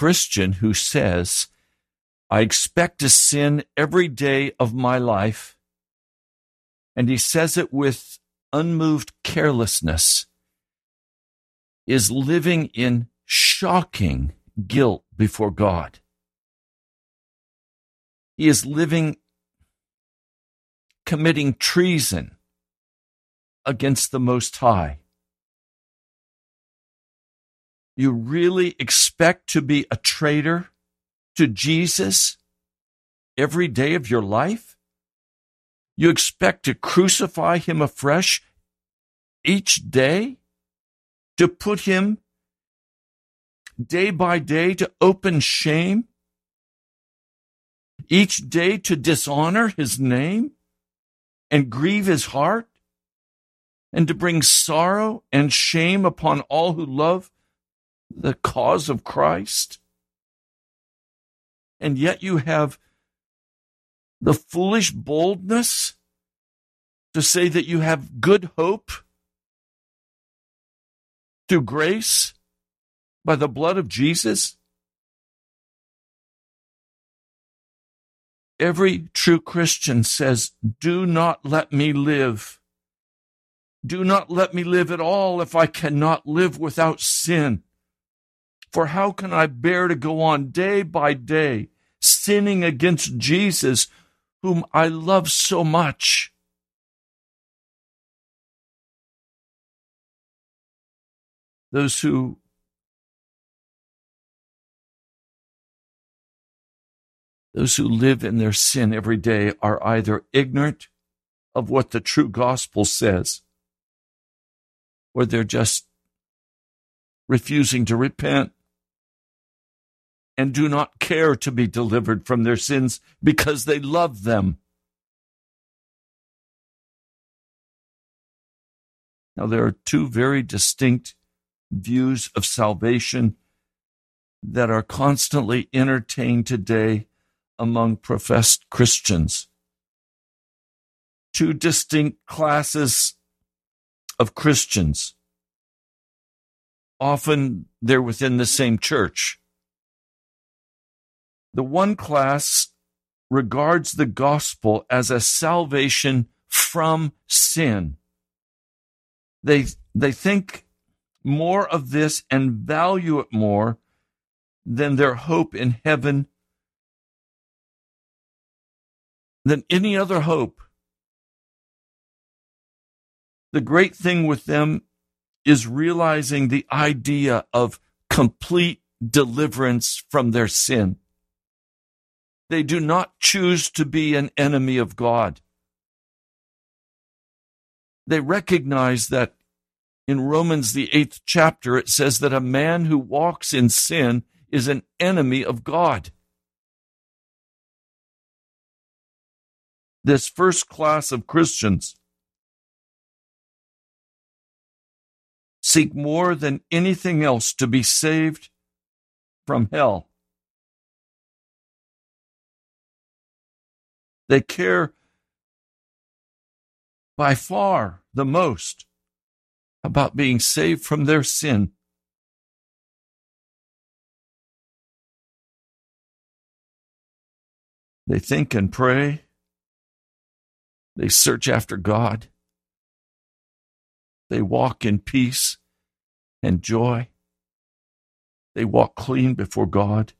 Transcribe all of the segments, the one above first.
Christian who says, I expect to sin every day of my life, and he says it with unmoved carelessness, is living in shocking guilt before God. He is living, committing treason against the Most High you really expect to be a traitor to Jesus every day of your life? You expect to crucify him afresh each day? To put him day by day to open shame? Each day to dishonor his name and grieve his heart? And to bring sorrow and shame upon all who love the cause of Christ. And yet you have the foolish boldness to say that you have good hope through grace by the blood of Jesus. Every true Christian says, Do not let me live. Do not let me live at all if I cannot live without sin. For how can I bear to go on day by day sinning against Jesus, whom I love so much? Those who Those who live in their sin every day are either ignorant of what the true gospel says, or they're just refusing to repent and do not care to be delivered from their sins because they love them. Now, there are two very distinct views of salvation that are constantly entertained today among professed Christians. Two distinct classes of Christians. Often they're within the same church. The one class regards the gospel as a salvation from sin. They, they think more of this and value it more than their hope in heaven, than any other hope. The great thing with them is realizing the idea of complete deliverance from their sin. They do not choose to be an enemy of God. They recognize that in Romans, the eighth chapter, it says that a man who walks in sin is an enemy of God. This first class of Christians seek more than anything else to be saved from hell. They care by far the most about being saved from their sin. They think and pray. They search after God. They walk in peace and joy. They walk clean before God.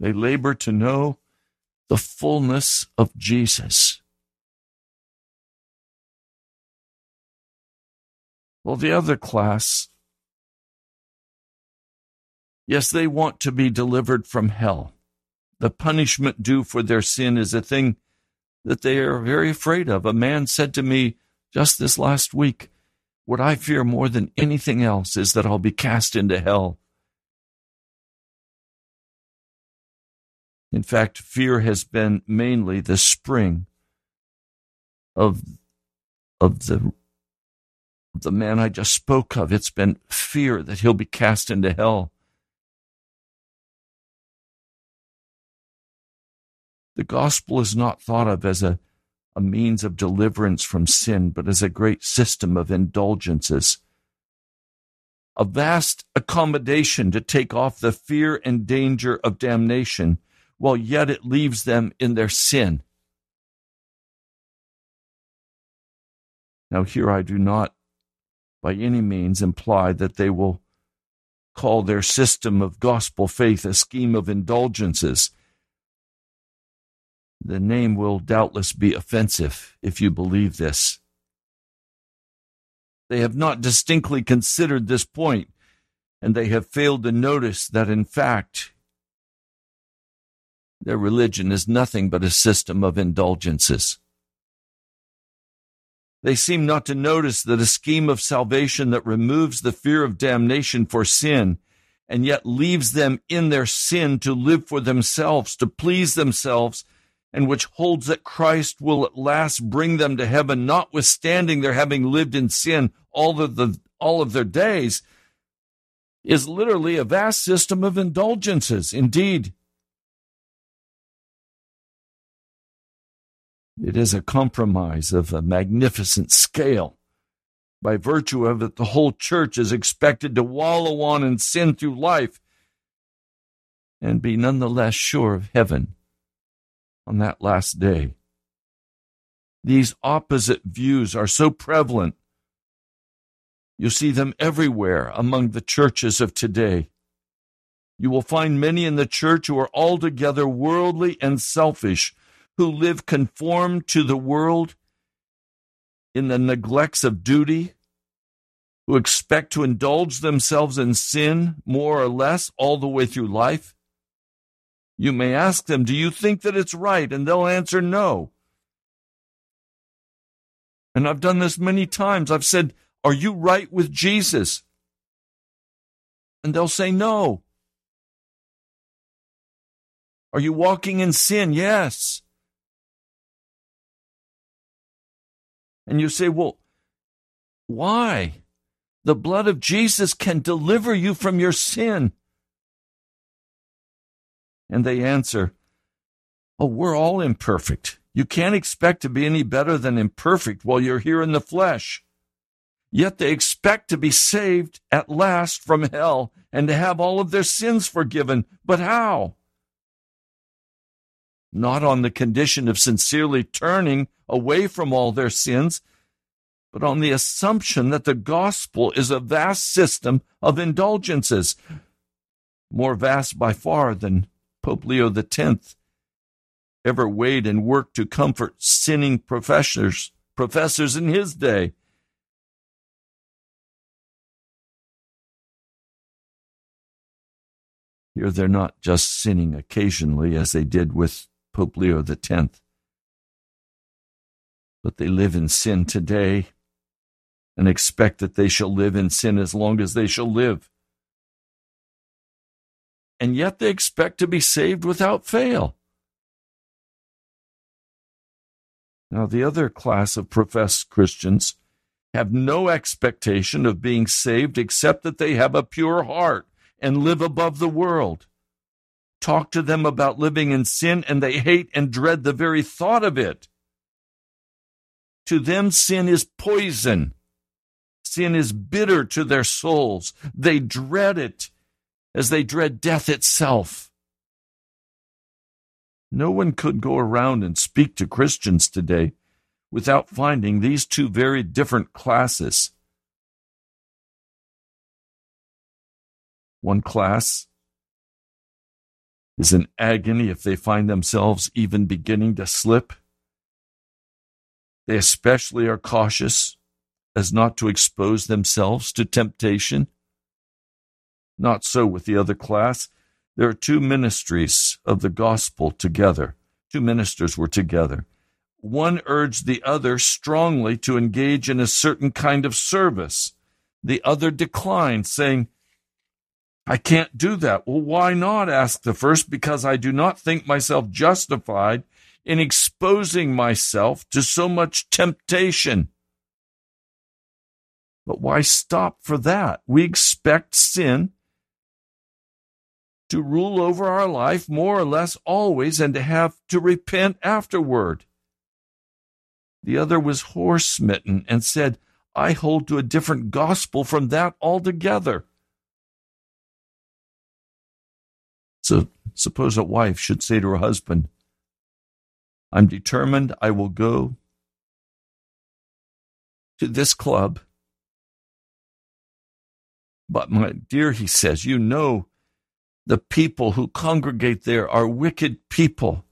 They labor to know the fullness of Jesus. Well, the other class, yes, they want to be delivered from hell. The punishment due for their sin is a thing that they are very afraid of. A man said to me just this last week, What I fear more than anything else is that I'll be cast into hell. In fact, fear has been mainly the spring of, of the, the man I just spoke of. It's been fear that he'll be cast into hell. The gospel is not thought of as a a means of deliverance from sin, but as a great system of indulgences. A vast accommodation to take off the fear and danger of damnation, while yet it leaves them in their sin. Now, here I do not by any means imply that they will call their system of gospel faith a scheme of indulgences the name will doubtless be offensive if you believe this. They have not distinctly considered this point, and they have failed to notice that, in fact, their religion is nothing but a system of indulgences. They seem not to notice that a scheme of salvation that removes the fear of damnation for sin and yet leaves them in their sin to live for themselves, to please themselves, and which holds that Christ will at last bring them to heaven, notwithstanding their having lived in sin all of the all of their days, is literally a vast system of indulgences. Indeed, it is a compromise of a magnificent scale. By virtue of it, the whole church is expected to wallow on in sin through life and be nonetheless sure of heaven on that last day. These opposite views are so prevalent. You see them everywhere among the churches of today. You will find many in the church who are altogether worldly and selfish, who live conformed to the world in the neglects of duty, who expect to indulge themselves in sin more or less all the way through life. You may ask them, Do you think that it's right? And they'll answer no. And I've done this many times. I've said, Are you right with Jesus? And they'll say no. Are you walking in sin? Yes. And you say, Well, why? The blood of Jesus can deliver you from your sin. And they answer, Oh, we're all imperfect. You can't expect to be any better than imperfect while you're here in the flesh. Yet they expect to be saved at last from hell and to have all of their sins forgiven. But how? Not on the condition of sincerely turning away from all their sins, but on the assumption that the gospel is a vast system of indulgences, more vast by far than Pope Leo X ever weighed and worked to comfort sinning professors, professors in his day. Here they're not just sinning occasionally as they did with Pope Leo X, but they live in sin today and expect that they shall live in sin as long as they shall live and yet they expect to be saved without fail. Now, the other class of professed Christians have no expectation of being saved except that they have a pure heart and live above the world. Talk to them about living in sin, and they hate and dread the very thought of it. To them, sin is poison. Sin is bitter to their souls. They dread it as they dread death itself. No one could go around and speak to Christians today without finding these two very different classes. One class is in agony if they find themselves even beginning to slip. They especially are cautious as not to expose themselves to temptation not so with the other class. There are two ministries of the gospel together. Two ministers were together. one urged the other strongly to engage in a certain kind of service. The other declined, saying, I can't do that. Well, why not? asked the first. Because I do not think myself justified in exposing myself to so much temptation. But why stop for that? We expect sin to rule over our life more or less always and to have to repent afterward. The other was horse smitten and said, I hold to a different gospel from that altogether. So suppose a wife should say to her husband, I'm determined I will go to this club. But my dear, he says, you know the people who congregate there are wicked people,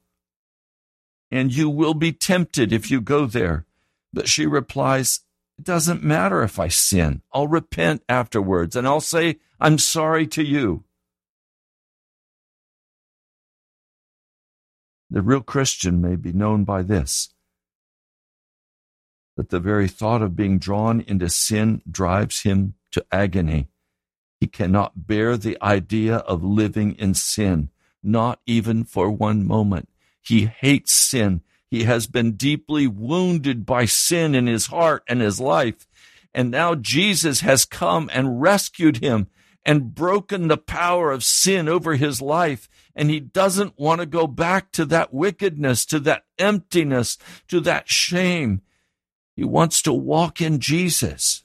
and you will be tempted if you go there. But she replies, It doesn't matter if I sin. I'll repent afterwards, and I'll say, I'm sorry to you. The real Christian may be known by this that the very thought of being drawn into sin drives him to agony. He cannot bear the idea of living in sin, not even for one moment. He hates sin. He has been deeply wounded by sin in his heart and his life. And now Jesus has come and rescued him and broken the power of sin over his life and he doesn't want to go back to that wickedness, to that emptiness, to that shame. He wants to walk in Jesus.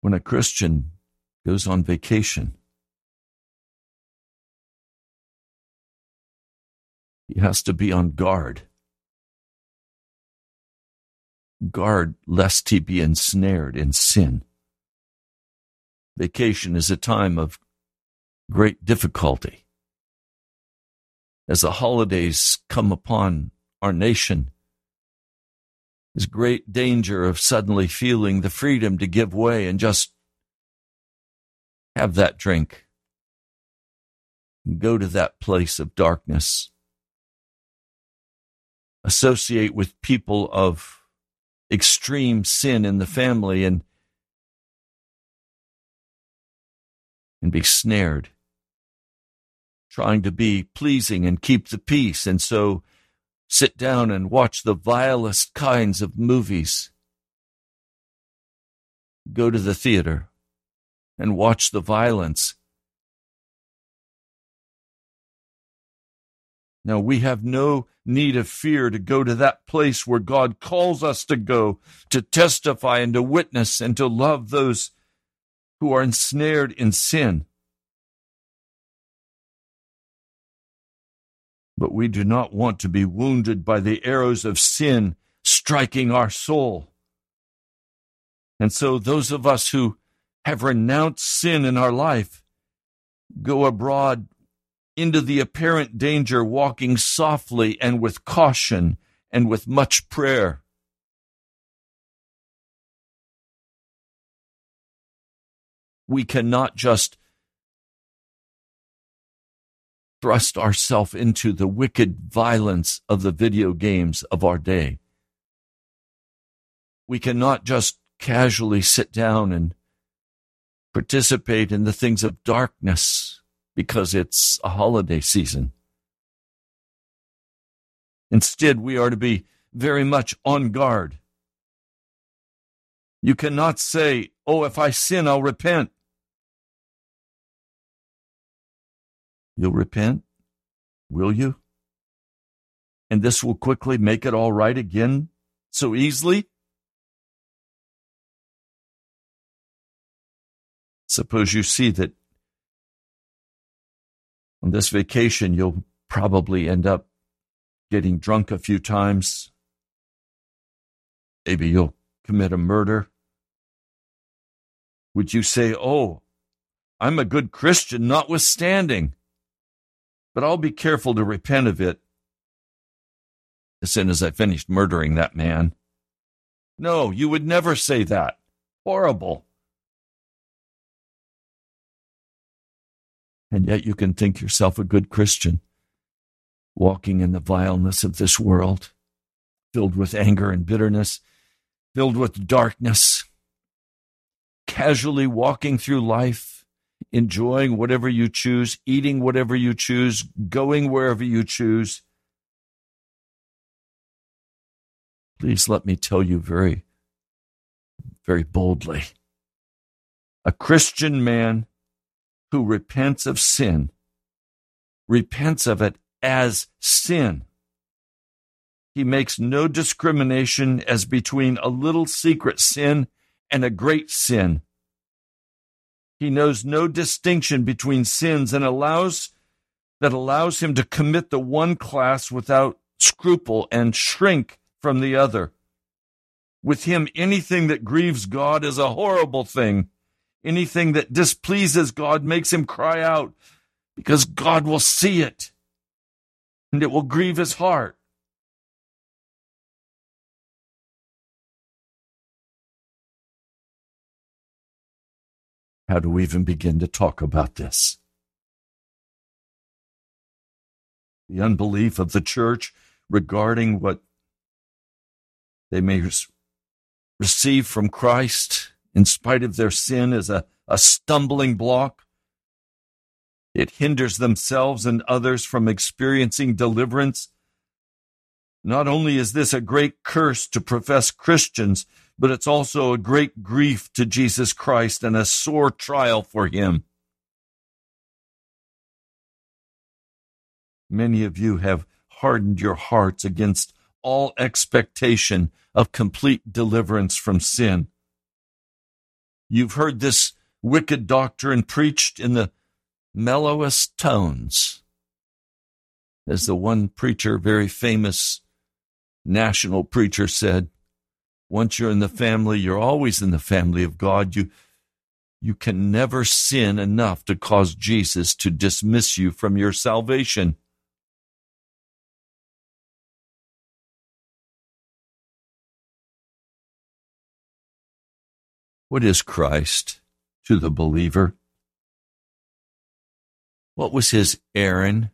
When a Christian goes on vacation, he has to be on guard. Guard lest he be ensnared in sin. Vacation is a time of great difficulty. As the holidays come upon our nation, there's great danger of suddenly feeling the freedom to give way and just have that drink. Go to that place of darkness. Associate with people of extreme sin in the family and and be snared, trying to be pleasing and keep the peace, and so sit down and watch the vilest kinds of movies. Go to the theater and watch the violence. Now, we have no need of fear to go to that place where God calls us to go, to testify and to witness and to love those who are ensnared in sin. But we do not want to be wounded by the arrows of sin striking our soul. And so, those of us who have renounced sin in our life go abroad into the apparent danger, walking softly and with caution and with much prayer. We cannot just thrust ourselves into the wicked violence of the video games of our day. We cannot just casually sit down and participate in the things of darkness because it's a holiday season. Instead, we are to be very much on guard. You cannot say, Oh, if I sin, I'll repent. You'll repent? Will you? And this will quickly make it all right again so easily? Suppose you see that on this vacation you'll probably end up getting drunk a few times. Maybe you'll commit a murder. Would you say, Oh, I'm a good Christian notwithstanding? But I'll be careful to repent of it as soon as I finished murdering that man. No, you would never say that. Horrible. And yet you can think yourself a good Christian, walking in the vileness of this world, filled with anger and bitterness, filled with darkness, casually walking through life, enjoying whatever you choose, eating whatever you choose, going wherever you choose. Please let me tell you very, very boldly a Christian man who repents of sin repents of it as sin. He makes no discrimination as between a little secret sin and a great sin. He knows no distinction between sins and allows that allows him to commit the one class without scruple and shrink from the other. With him, anything that grieves God is a horrible thing. Anything that displeases God makes him cry out because God will see it and it will grieve his heart. How do we even begin to talk about this? The unbelief of the church regarding what they may receive from Christ in spite of their sin is a, a stumbling block. It hinders themselves and others from experiencing deliverance. Not only is this a great curse to profess Christians, but it's also a great grief to Jesus Christ and a sore trial for him. Many of you have hardened your hearts against all expectation of complete deliverance from sin. You've heard this wicked doctrine preached in the mellowest tones. As the one preacher, very famous national preacher, said, once you're in the family, you're always in the family of God. You, you can never sin enough to cause Jesus to dismiss you from your salvation. What is Christ to the believer? What was his errand?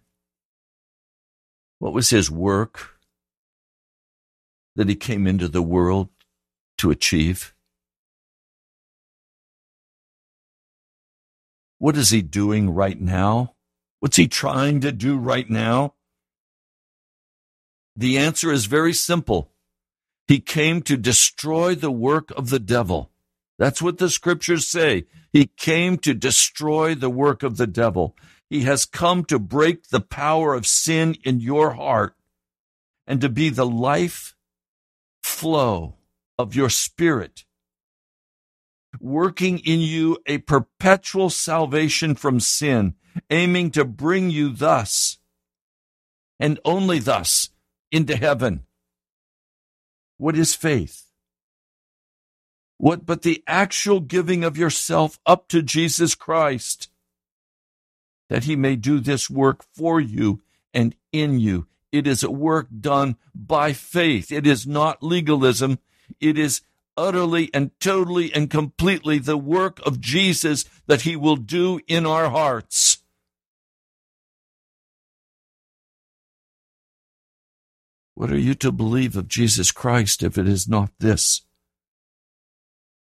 What was his work that he came into the world to achieve? What is he doing right now? What's he trying to do right now? The answer is very simple. He came to destroy the work of the devil. That's what the scriptures say. He came to destroy the work of the devil. He has come to break the power of sin in your heart and to be the life flow of your spirit, working in you a perpetual salvation from sin, aiming to bring you thus and only thus into heaven. What is faith? What but the actual giving of yourself up to Jesus Christ, that he may do this work for you and in you. It is a work done by faith. It is not legalism. It is utterly and totally and completely the work of Jesus that he will do in our hearts. What are you to believe of Jesus Christ if it is not this?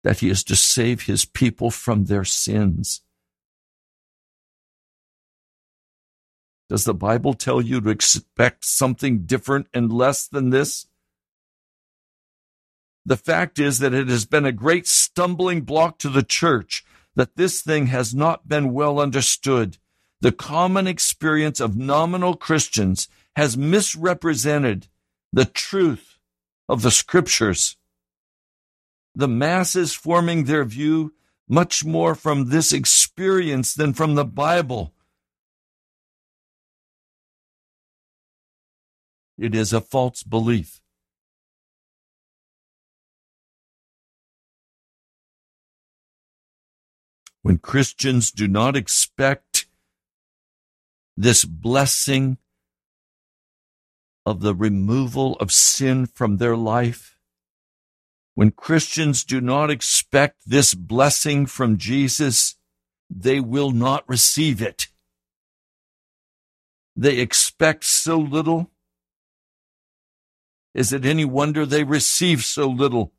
that he is to save his people from their sins. Does the Bible tell you to expect something different and less than this? The fact is that it has been a great stumbling block to the church that this thing has not been well understood. The common experience of nominal Christians has misrepresented the truth of the scriptures the masses forming their view much more from this experience than from the Bible. It is a false belief. When Christians do not expect this blessing of the removal of sin from their life, when Christians do not expect this blessing from Jesus, they will not receive it. they expect so little? Is it any wonder they receive so little?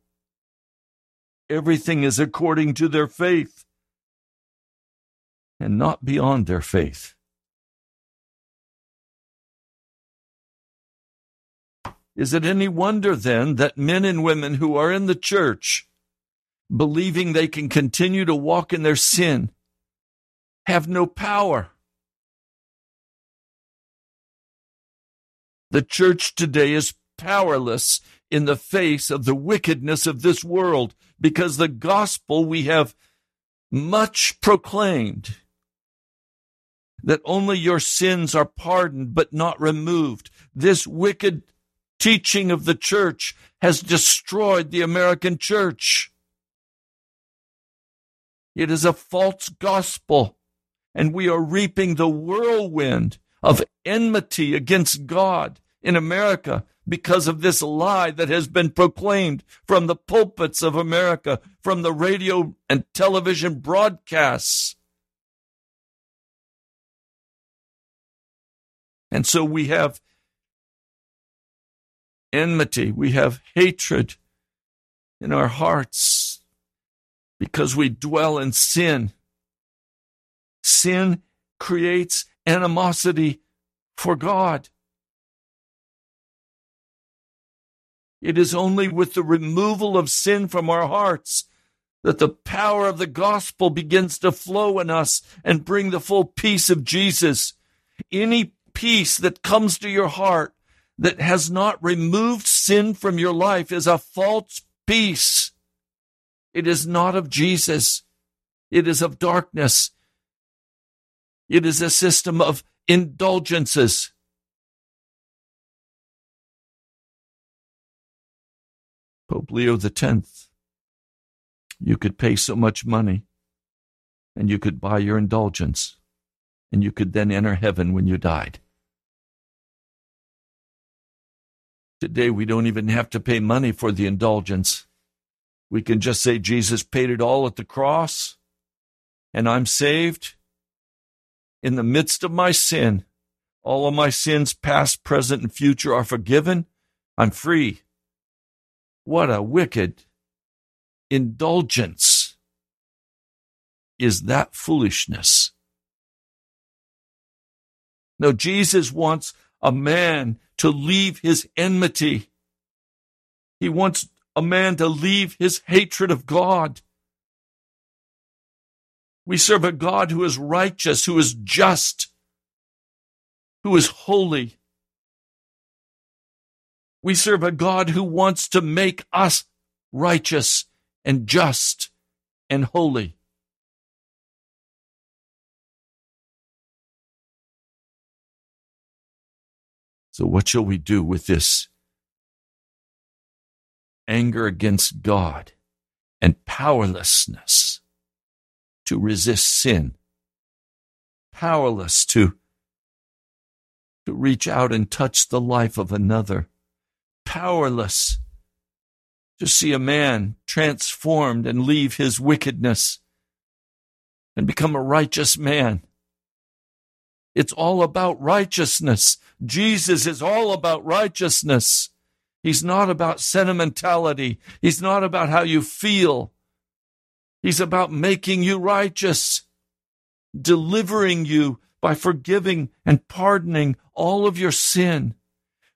Everything is according to their faith and not beyond their faith. Is it any wonder then that men and women who are in the church, believing they can continue to walk in their sin, have no power? The church today is powerless in the face of the wickedness of this world because the gospel we have much proclaimed that only your sins are pardoned but not removed. This wicked teaching of the church has destroyed the American church. It is a false gospel, and we are reaping the whirlwind of enmity against God in America because of this lie that has been proclaimed from the pulpits of America, from the radio and television broadcasts. And so we have enmity, we have hatred in our hearts because we dwell in sin. Sin creates animosity for God. It is only with the removal of sin from our hearts that the power of the gospel begins to flow in us and bring the full peace of Jesus. Any peace that comes to your heart that has not removed sin from your life is a false peace. It is not of Jesus. It is of darkness. It is a system of indulgences. Pope Leo X, you could pay so much money and you could buy your indulgence and you could then enter heaven when you died. Today, we don't even have to pay money for the indulgence. We can just say Jesus paid it all at the cross, and I'm saved. In the midst of my sin, all of my sins, past, present, and future, are forgiven. I'm free. What a wicked indulgence is that foolishness. No, Jesus wants a man to leave his enmity. He wants a man to leave his hatred of God. We serve a God who is righteous, who is just, who is holy. We serve a God who wants to make us righteous and just and holy. So, what shall we do with this anger against God and powerlessness to resist sin? Powerless to, to reach out and touch the life of another. Powerless to see a man transformed and leave his wickedness and become a righteous man. It's all about righteousness. Jesus is all about righteousness. He's not about sentimentality. He's not about how you feel. He's about making you righteous, delivering you by forgiving and pardoning all of your sin,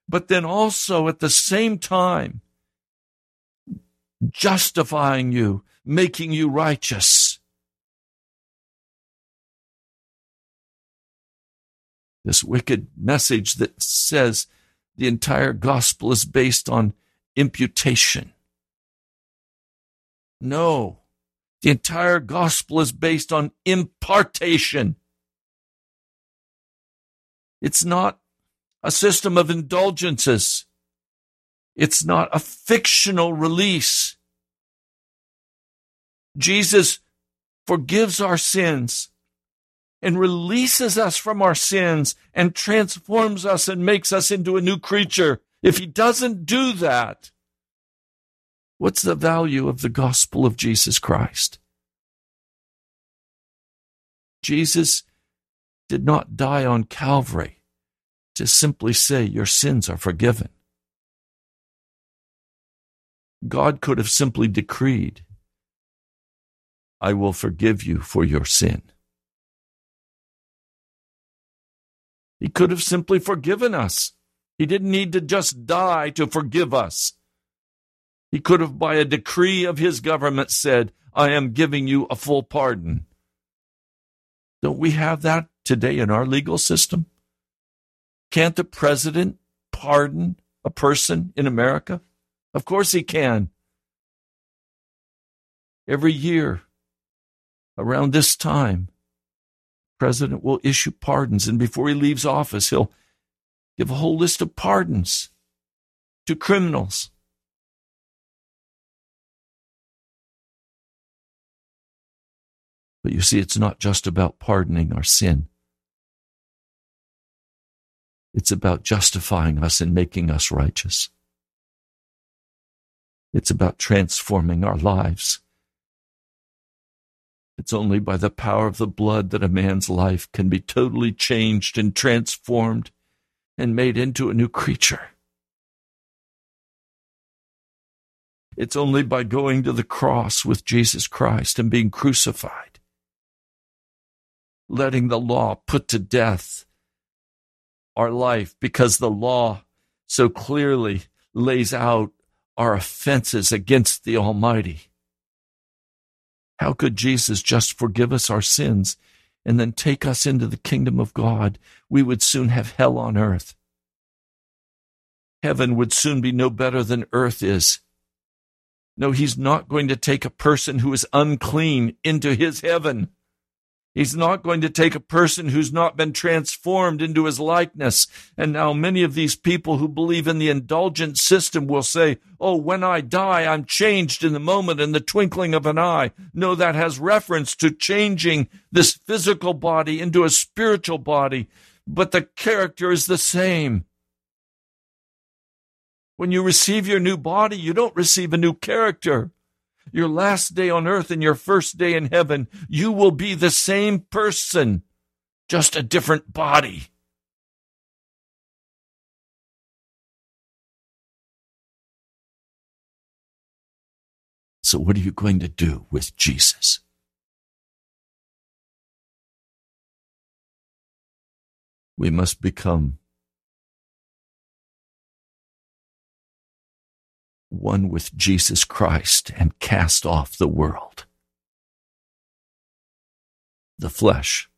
but then also at the same time, justifying you, making you righteous. This wicked message that says the entire gospel is based on imputation. No, the entire gospel is based on impartation. It's not a system of indulgences. It's not a fictional release. Jesus forgives our sins and releases us from our sins and transforms us and makes us into a new creature. If he doesn't do that, what's the value of the gospel of Jesus Christ? Jesus did not die on Calvary to simply say, Your sins are forgiven. God could have simply decreed, I will forgive you for your sin. He could have simply forgiven us. He didn't need to just die to forgive us. He could have, by a decree of his government, said, I am giving you a full pardon. Don't we have that today in our legal system? Can't the president pardon a person in America? Of course he can. Every year, around this time, president will issue pardons, and before he leaves office, he'll give a whole list of pardons to criminals. But you see, it's not just about pardoning our sin. It's about justifying us and making us righteous. It's about transforming our lives. It's only by the power of the blood that a man's life can be totally changed and transformed and made into a new creature. It's only by going to the cross with Jesus Christ and being crucified, letting the law put to death our life because the law so clearly lays out our offenses against the Almighty. How could Jesus just forgive us our sins and then take us into the kingdom of God? We would soon have hell on earth. Heaven would soon be no better than earth is. No, he's not going to take a person who is unclean into his heaven. He's not going to take a person who's not been transformed into his likeness. And now many of these people who believe in the indulgent system will say, Oh, when I die, I'm changed in the moment in the twinkling of an eye. No, that has reference to changing this physical body into a spiritual body, but the character is the same. When you receive your new body, you don't receive a new character your last day on earth and your first day in heaven, you will be the same person, just a different body. So, what are you going to do with Jesus? We must become one with Jesus Christ and cast off the world, the flesh,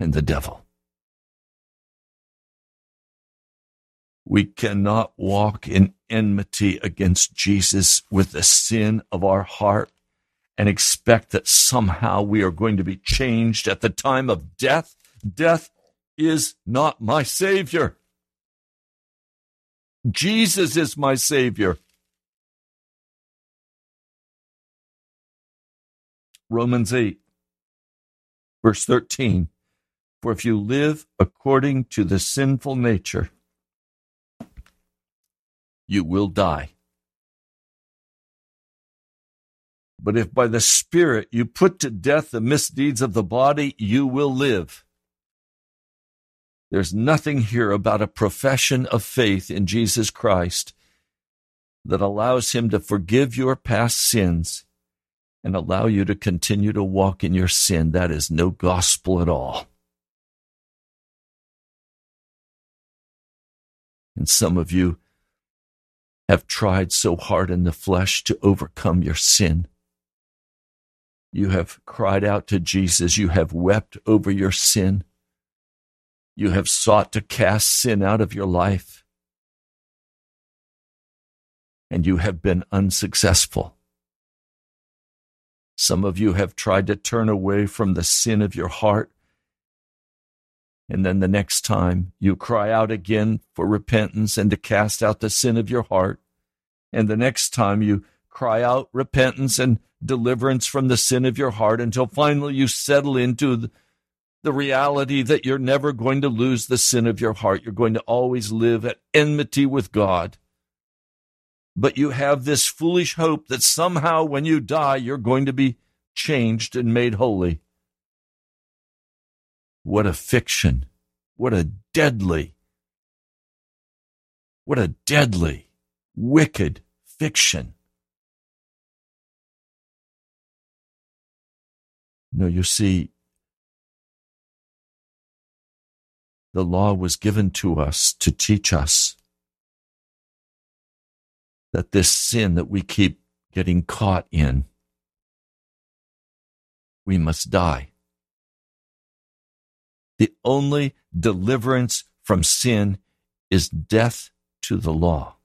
and the devil. We cannot walk in enmity against Jesus with the sin of our heart and expect that somehow we are going to be changed at the time of death. Death is not my Savior. Jesus is my Savior. Romans 8, verse 13. For if you live according to the sinful nature, you will die. But if by the Spirit you put to death the misdeeds of the body, you will live. There's nothing here about a profession of faith in Jesus Christ that allows Him to forgive your past sins and allow you to continue to walk in your sin. That is no gospel at all. And some of you have tried so hard in the flesh to overcome your sin. You have cried out to Jesus. You have wept over your sin. You have sought to cast sin out of your life, and you have been unsuccessful. Some of you have tried to turn away from the sin of your heart, and then the next time you cry out again for repentance and to cast out the sin of your heart, and the next time you cry out repentance and deliverance from the sin of your heart until finally you settle into the reality that you're never going to lose the sin of your heart. You're going to always live at enmity with God. But you have this foolish hope that somehow when you die, you're going to be changed and made holy. What a fiction. what a deadly, what a deadly, wicked fiction. No, you see, the law was given to us to teach us that this sin that we keep getting caught in, we must die. The only deliverance from sin is death to the law.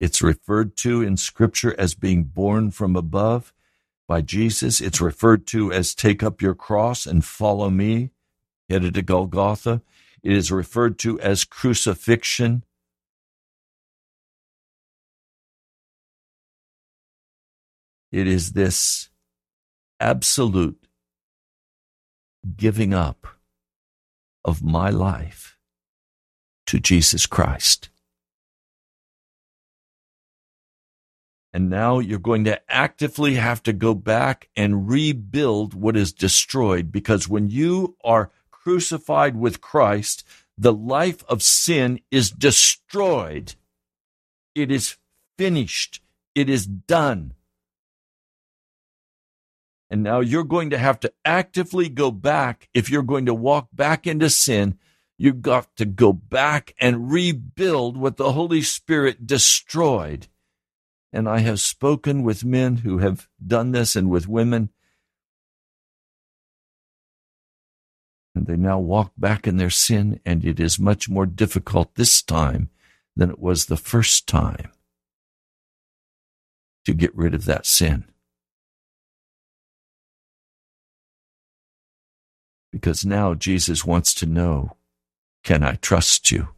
It's referred to in Scripture as being born from above by Jesus. It's referred to as take up your cross and follow me, headed to Golgotha. It is referred to as crucifixion. It is this absolute giving up of my life to Jesus Christ. And now you're going to actively have to go back and rebuild what is destroyed because when you are crucified with Christ, the life of sin is destroyed. It is finished. It is done. And now you're going to have to actively go back. If you're going to walk back into sin, you've got to go back and rebuild what the Holy Spirit destroyed. And I have spoken with men who have done this and with women. And they now walk back in their sin, and it is much more difficult this time than it was the first time to get rid of that sin. Because now Jesus wants to know can I trust you?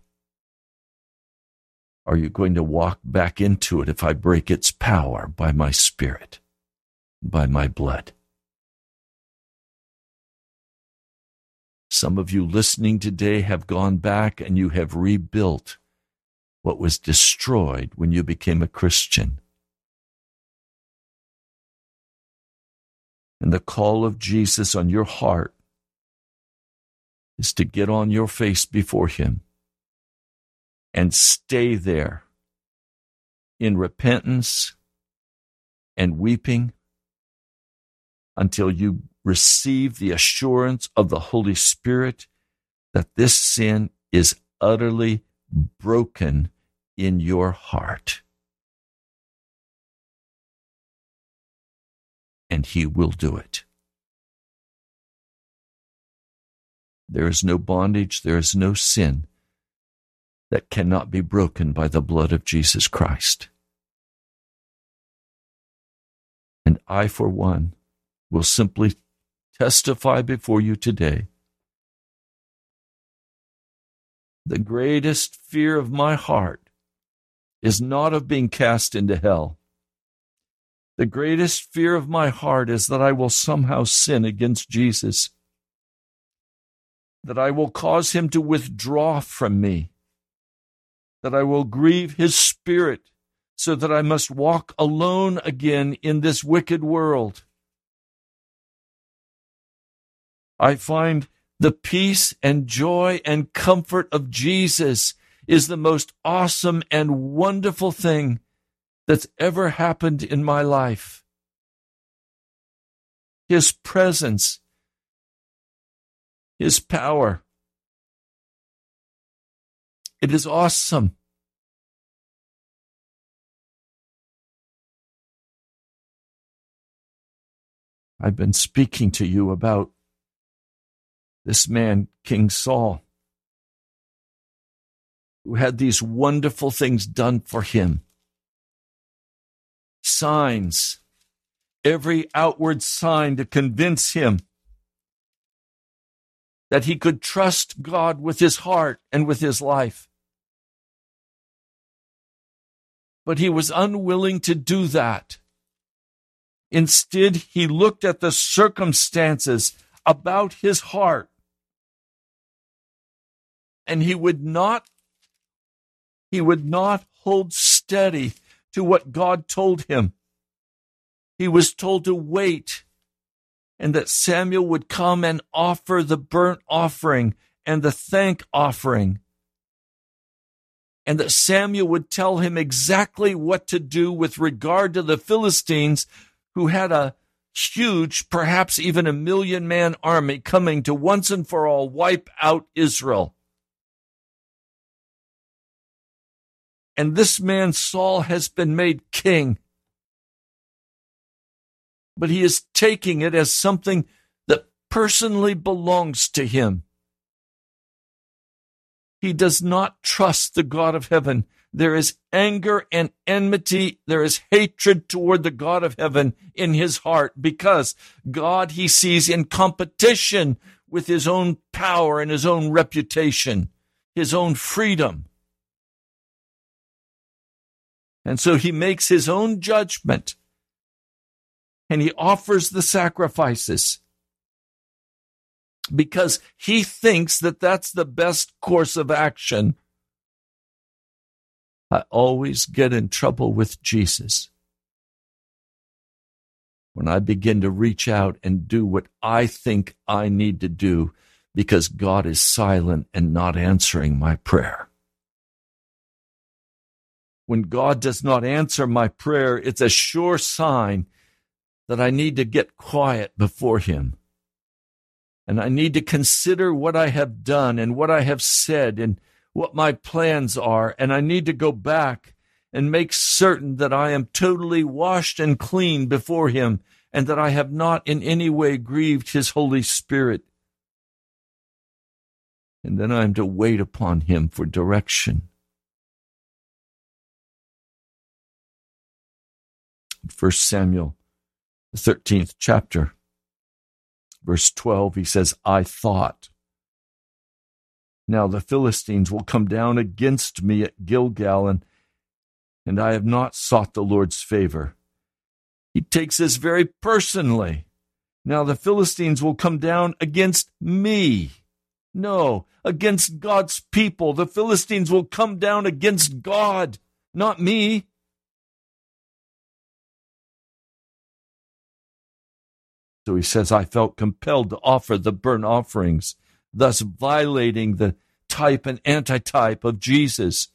Are you going to walk back into it if I break its power by my spirit, by my blood? Some of you listening today have gone back and you have rebuilt what was destroyed when you became a Christian. And the call of Jesus on your heart is to get on your face before Him and stay there in repentance and weeping until you receive the assurance of the Holy Spirit that this sin is utterly broken in your heart. And He will do it. There is no bondage, there is no sin that cannot be broken by the blood of Jesus Christ. And I, for one, will simply testify before you today. The greatest fear of my heart is not of being cast into hell. The greatest fear of my heart is that I will somehow sin against Jesus that I will cause him to withdraw from me, that I will grieve his spirit, so that I must walk alone again in this wicked world. I find the peace and joy and comfort of Jesus is the most awesome and wonderful thing that's ever happened in my life. His presence his power. It is awesome. I've been speaking to you about this man, King Saul, who had these wonderful things done for him signs, every outward sign to convince him that he could trust God with his heart and with his life. But he was unwilling to do that. Instead, he looked at the circumstances about his heart and he would not he would not hold steady to what God told him. He was told to wait and that Samuel would come and offer the burnt offering and the thank offering. And that Samuel would tell him exactly what to do with regard to the Philistines who had a huge, perhaps even a million man army coming to once and for all wipe out Israel. And this man, Saul, has been made king. But he is taking it as something that personally belongs to him. He does not trust the God of heaven. There is anger and enmity. There is hatred toward the God of heaven in his heart because God he sees in competition with his own power and his own reputation, his own freedom. And so he makes his own judgment and he offers the sacrifices because he thinks that that's the best course of action. I always get in trouble with Jesus when I begin to reach out and do what I think I need to do because God is silent and not answering my prayer. When God does not answer my prayer, it's a sure sign that I need to get quiet before Him and I need to consider what I have done and what I have said and what my plans are. And I need to go back and make certain that I am totally washed and clean before Him and that I have not in any way grieved His Holy Spirit. And then I am to wait upon Him for direction. First Samuel, the 13th chapter. Verse 12, he says, I thought. Now the Philistines will come down against me at Gilgal, and, and I have not sought the Lord's favor. He takes this very personally. Now the Philistines will come down against me. No, against God's people. The Philistines will come down against God, not me. So he says, I felt compelled to offer the burnt offerings, thus violating the type and antitype of Jesus.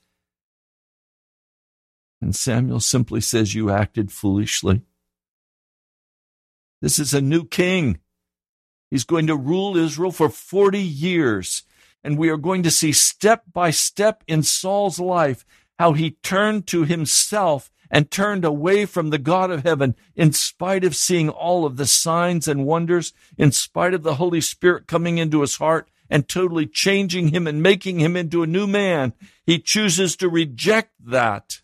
And Samuel simply says, You acted foolishly. This is a new king. He's going to rule Israel for 40 years. And we are going to see step by step in Saul's life how he turned to himself and turned away from the God of heaven in spite of seeing all of the signs and wonders, in spite of the Holy Spirit coming into his heart and totally changing him and making him into a new man. He chooses to reject that.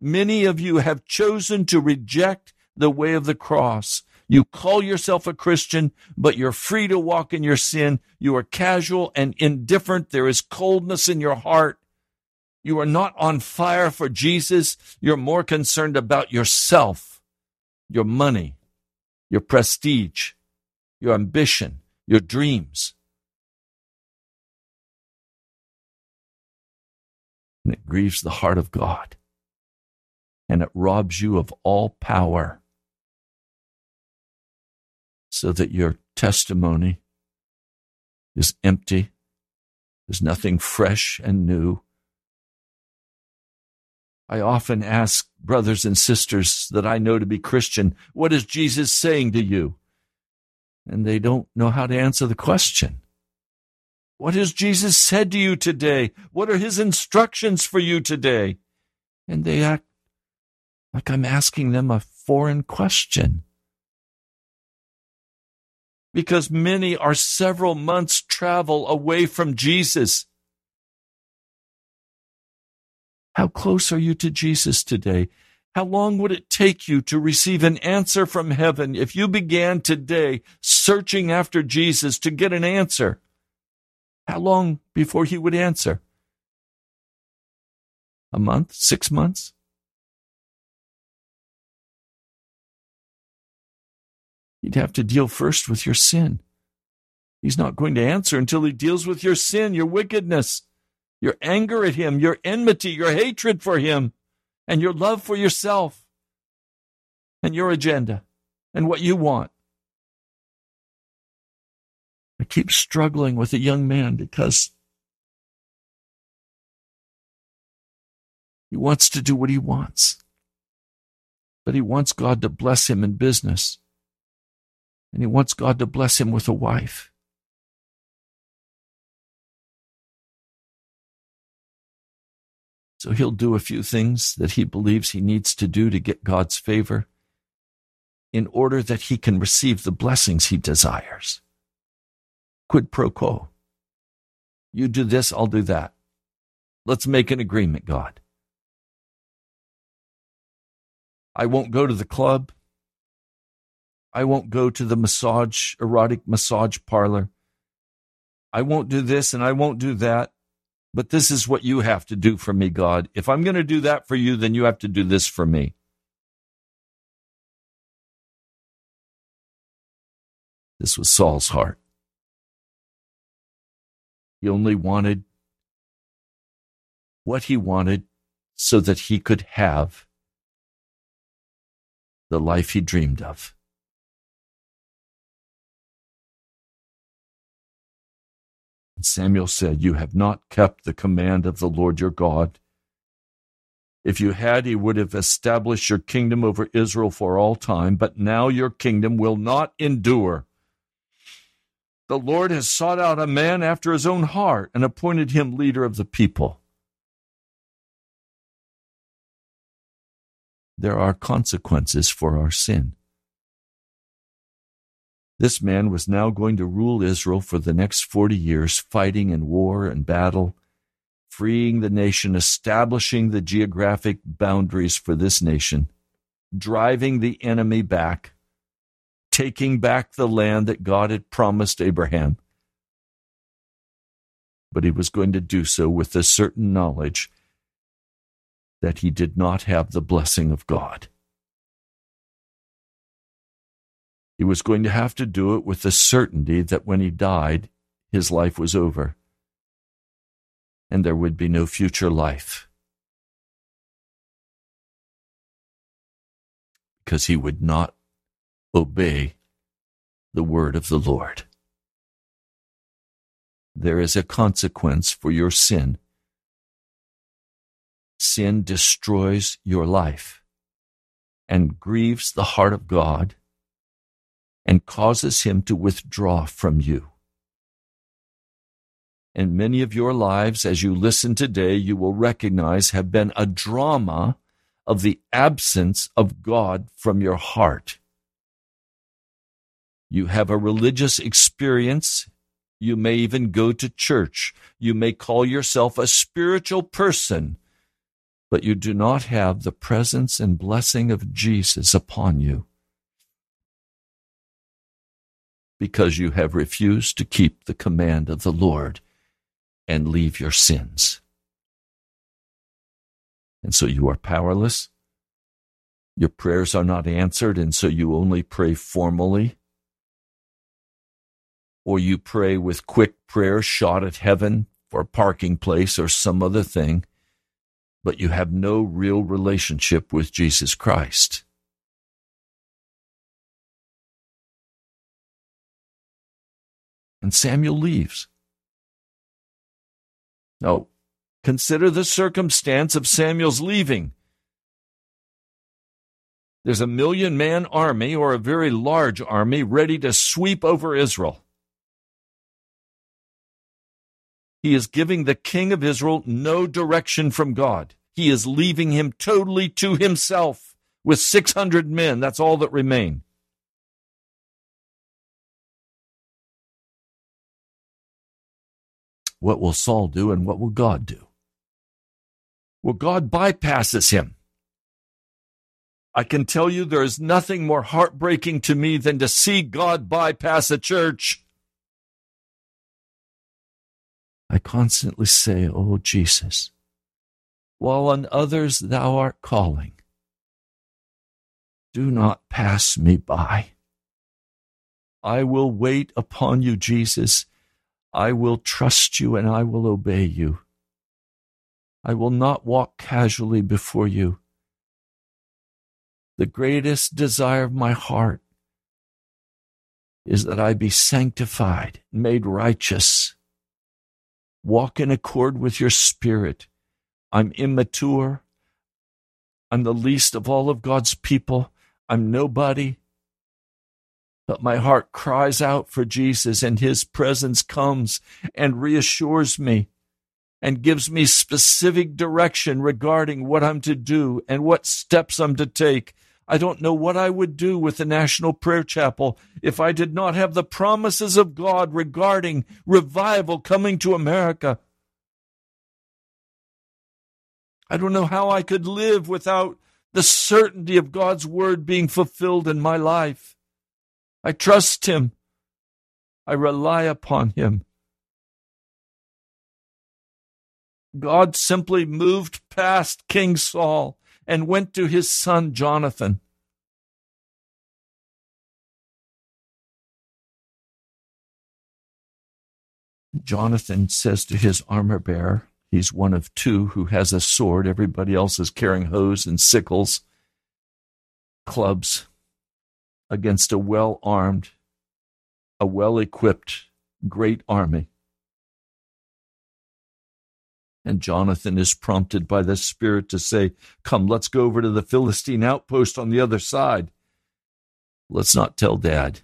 Many of you have chosen to reject the way of the cross. You call yourself a Christian, but you're free to walk in your sin. You are casual and indifferent. There is coldness in your heart. You are not on fire for Jesus. You're more concerned about yourself, your money, your prestige, your ambition, your dreams. And it grieves the heart of God. And it robs you of all power so that your testimony is empty. There's nothing fresh and new. I often ask brothers and sisters that I know to be Christian, what is Jesus saying to you? And they don't know how to answer the question. What has Jesus said to you today? What are his instructions for you today? And they act like I'm asking them a foreign question. Because many are several months' travel away from Jesus. How close are you to Jesus today? How long would it take you to receive an answer from heaven if you began today searching after Jesus to get an answer? How long before he would answer? A month? Six months? You'd have to deal first with your sin. He's not going to answer until he deals with your sin, your wickedness your anger at him, your enmity, your hatred for him, and your love for yourself and your agenda and what you want. I keep struggling with a young man because he wants to do what he wants. But he wants God to bless him in business. And he wants God to bless him with a wife. So he'll do a few things that he believes he needs to do to get God's favor in order that he can receive the blessings he desires. Quid pro quo. You do this, I'll do that. Let's make an agreement, God. I won't go to the club. I won't go to the massage, erotic massage parlor. I won't do this and I won't do that. But this is what you have to do for me, God. If I'm going to do that for you, then you have to do this for me. This was Saul's heart. He only wanted what he wanted so that he could have the life he dreamed of. Samuel said, You have not kept the command of the Lord your God. If you had, he would have established your kingdom over Israel for all time, but now your kingdom will not endure. The Lord has sought out a man after his own heart and appointed him leader of the people. There are consequences for our sin. This man was now going to rule Israel for the next 40 years, fighting in war and battle, freeing the nation, establishing the geographic boundaries for this nation, driving the enemy back, taking back the land that God had promised Abraham. But he was going to do so with a certain knowledge that he did not have the blessing of God. He was going to have to do it with the certainty that when he died, his life was over and there would be no future life. Because he would not obey the word of the Lord. There is a consequence for your sin. Sin destroys your life and grieves the heart of God and causes him to withdraw from you. And many of your lives, as you listen today, you will recognize have been a drama of the absence of God from your heart. You have a religious experience. You may even go to church. You may call yourself a spiritual person, but you do not have the presence and blessing of Jesus upon you because you have refused to keep the command of the Lord and leave your sins. And so you are powerless. Your prayers are not answered, and so you only pray formally or you pray with quick prayer shot at heaven for a parking place or some other thing, but you have no real relationship with Jesus Christ. And Samuel leaves. Now, consider the circumstance of Samuel's leaving. There's a million man army or a very large army ready to sweep over Israel. He is giving the king of Israel no direction from God. He is leaving him totally to himself with 600 men. That's all that remain. What will Saul do and what will God do? Well, God bypasses him. I can tell you there is nothing more heartbreaking to me than to see God bypass a church. I constantly say, Oh Jesus, while on others thou art calling, do not pass me by. I will wait upon you, Jesus. I will trust you and I will obey you. I will not walk casually before you. The greatest desire of my heart is that I be sanctified, made righteous, walk in accord with your spirit. I'm immature. I'm the least of all of God's people. I'm nobody. But my heart cries out for Jesus, and his presence comes and reassures me and gives me specific direction regarding what I'm to do and what steps I'm to take. I don't know what I would do with the National Prayer Chapel if I did not have the promises of God regarding revival coming to America. I don't know how I could live without the certainty of God's word being fulfilled in my life. I trust Him. I rely upon Him. God simply moved past King Saul and went to his son Jonathan. Jonathan says to his armor bearer, he's one of two who has a sword. Everybody else is carrying hoes and sickles, clubs, against a well armed, a well equipped, great army. And Jonathan is prompted by the Spirit to say, Come, let's go over to the Philistine outpost on the other side. Let's not tell Dad.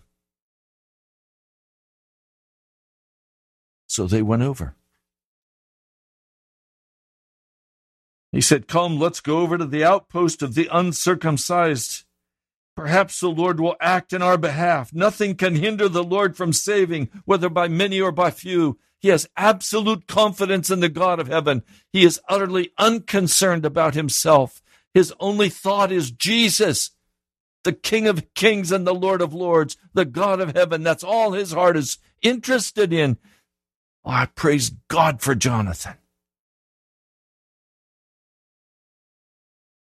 So they went over. He said, Come, let's go over to the outpost of the uncircumcised. Perhaps the Lord will act in our behalf. Nothing can hinder the Lord from saving, whether by many or by few. He has absolute confidence in the God of heaven. He is utterly unconcerned about himself. His only thought is Jesus, the King of kings and the Lord of lords, the God of heaven. That's all his heart is interested in. Oh, I praise God for Jonathan.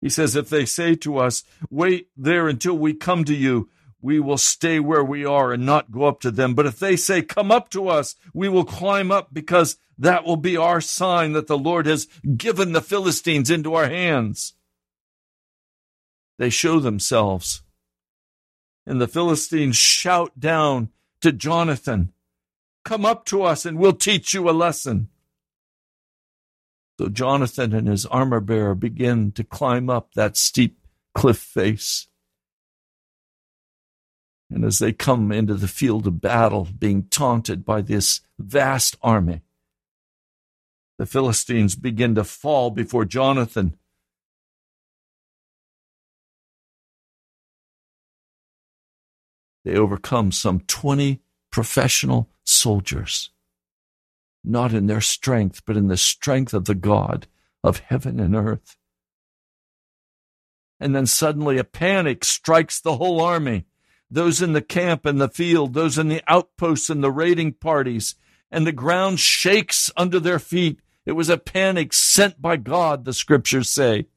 He says, if they say to us, wait there until we come to you, we will stay where we are and not go up to them. But if they say, Come up to us, we will climb up because that will be our sign that the Lord has given the Philistines into our hands. They show themselves. And the Philistines shout down to Jonathan, Come up to us and we'll teach you a lesson. So Jonathan and his armor bearer begin to climb up that steep cliff face. And as they come into the field of battle, being taunted by this vast army, the Philistines begin to fall before Jonathan. They overcome some 20 professional soldiers, not in their strength, but in the strength of the God of heaven and earth. And then suddenly a panic strikes the whole army those in the camp and the field, those in the outposts and the raiding parties, and the ground shakes under their feet. It was a panic sent by God, the scriptures say.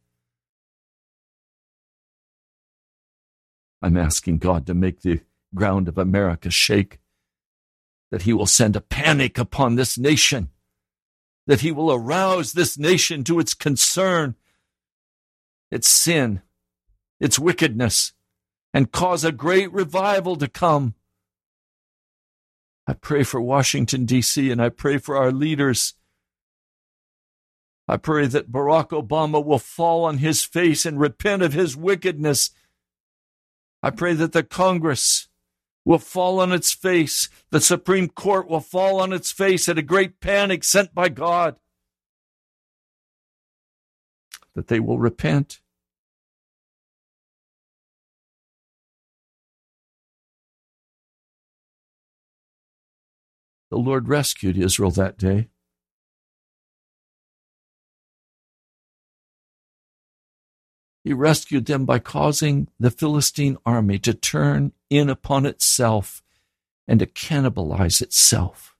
I'm asking God to make the ground of America shake, that He will send a panic upon this nation, that He will arouse this nation to its concern, its sin, its wickedness and cause a great revival to come. I pray for Washington, D.C., and I pray for our leaders. I pray that Barack Obama will fall on his face and repent of his wickedness. I pray that the Congress will fall on its face. The Supreme Court will fall on its face at a great panic sent by God. That they will repent The Lord rescued Israel that day. He rescued them by causing the Philistine army to turn in upon itself and to cannibalize itself.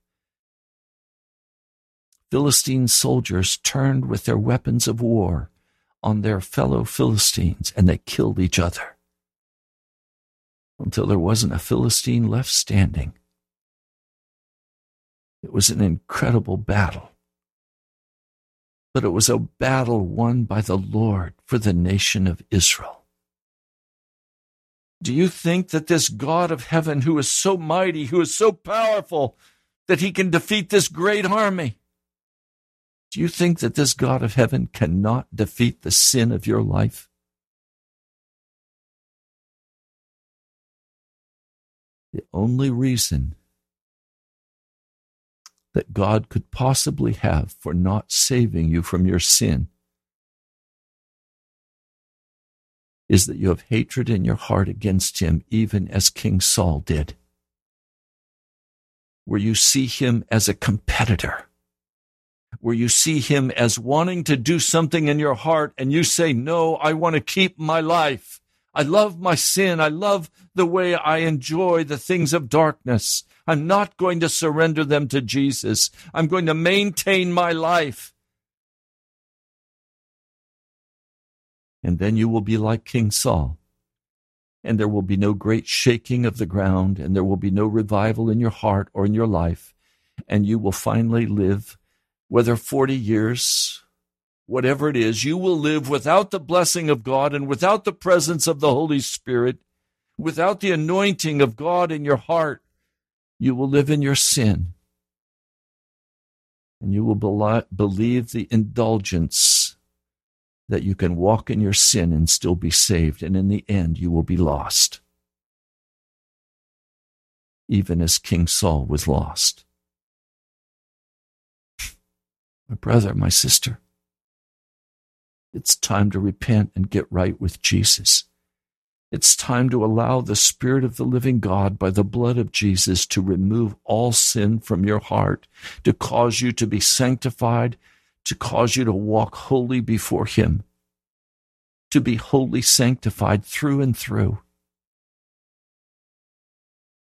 Philistine soldiers turned with their weapons of war on their fellow Philistines and they killed each other until there wasn't a Philistine left standing. It was an incredible battle. But it was a battle won by the Lord for the nation of Israel. Do you think that this God of heaven, who is so mighty, who is so powerful, that he can defeat this great army? Do you think that this God of heaven cannot defeat the sin of your life? The only reason that God could possibly have for not saving you from your sin is that you have hatred in your heart against him, even as King Saul did, where you see him as a competitor, where you see him as wanting to do something in your heart, and you say, No, I want to keep my life. I love my sin. I love the way I enjoy the things of darkness. I'm not going to surrender them to Jesus. I'm going to maintain my life. And then you will be like King Saul. And there will be no great shaking of the ground, and there will be no revival in your heart or in your life. And you will finally live, whether 40 years, whatever it is, you will live without the blessing of God and without the presence of the Holy Spirit, without the anointing of God in your heart. You will live in your sin. And you will believe the indulgence that you can walk in your sin and still be saved. And in the end, you will be lost. Even as King Saul was lost. My brother, my sister, it's time to repent and get right with Jesus. It's time to allow the Spirit of the living God by the blood of Jesus to remove all sin from your heart, to cause you to be sanctified, to cause you to walk holy before Him, to be wholly sanctified through and through.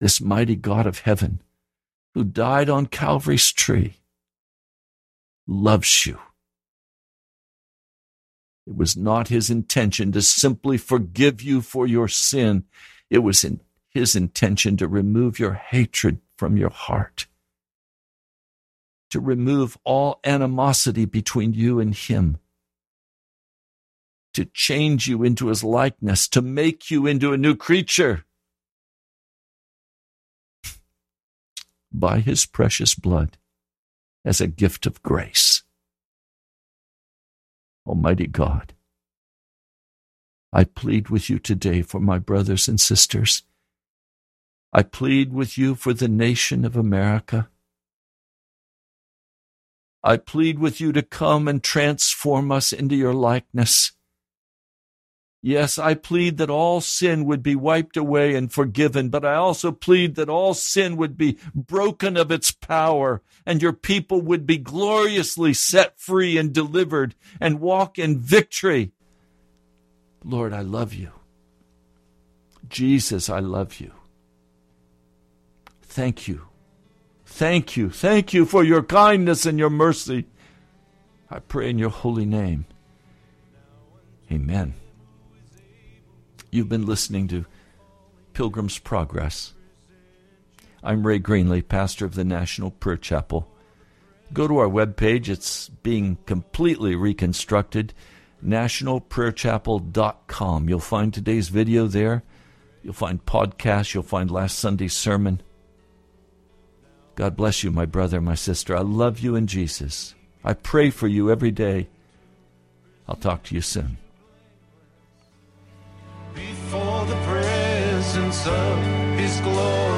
This mighty God of heaven, who died on Calvary's tree, loves you it was not his intention to simply forgive you for your sin. It was in his intention to remove your hatred from your heart, to remove all animosity between you and him, to change you into his likeness, to make you into a new creature. By his precious blood as a gift of grace. Almighty God, I plead with you today for my brothers and sisters. I plead with you for the nation of America. I plead with you to come and transform us into your likeness. Yes, I plead that all sin would be wiped away and forgiven, but I also plead that all sin would be broken of its power and your people would be gloriously set free and delivered and walk in victory. Lord, I love you. Jesus, I love you. Thank you. Thank you. Thank you for your kindness and your mercy. I pray in your holy name. Amen. You've been listening to Pilgrim's Progress. I'm Ray Greenley, pastor of the National Prayer Chapel. Go to our webpage, it's being completely reconstructed, nationalprayerchapel.com. You'll find today's video there. You'll find podcasts, you'll find last Sunday's sermon. God bless you, my brother, my sister. I love you in Jesus. I pray for you every day. I'll talk to you soon absence of his glory.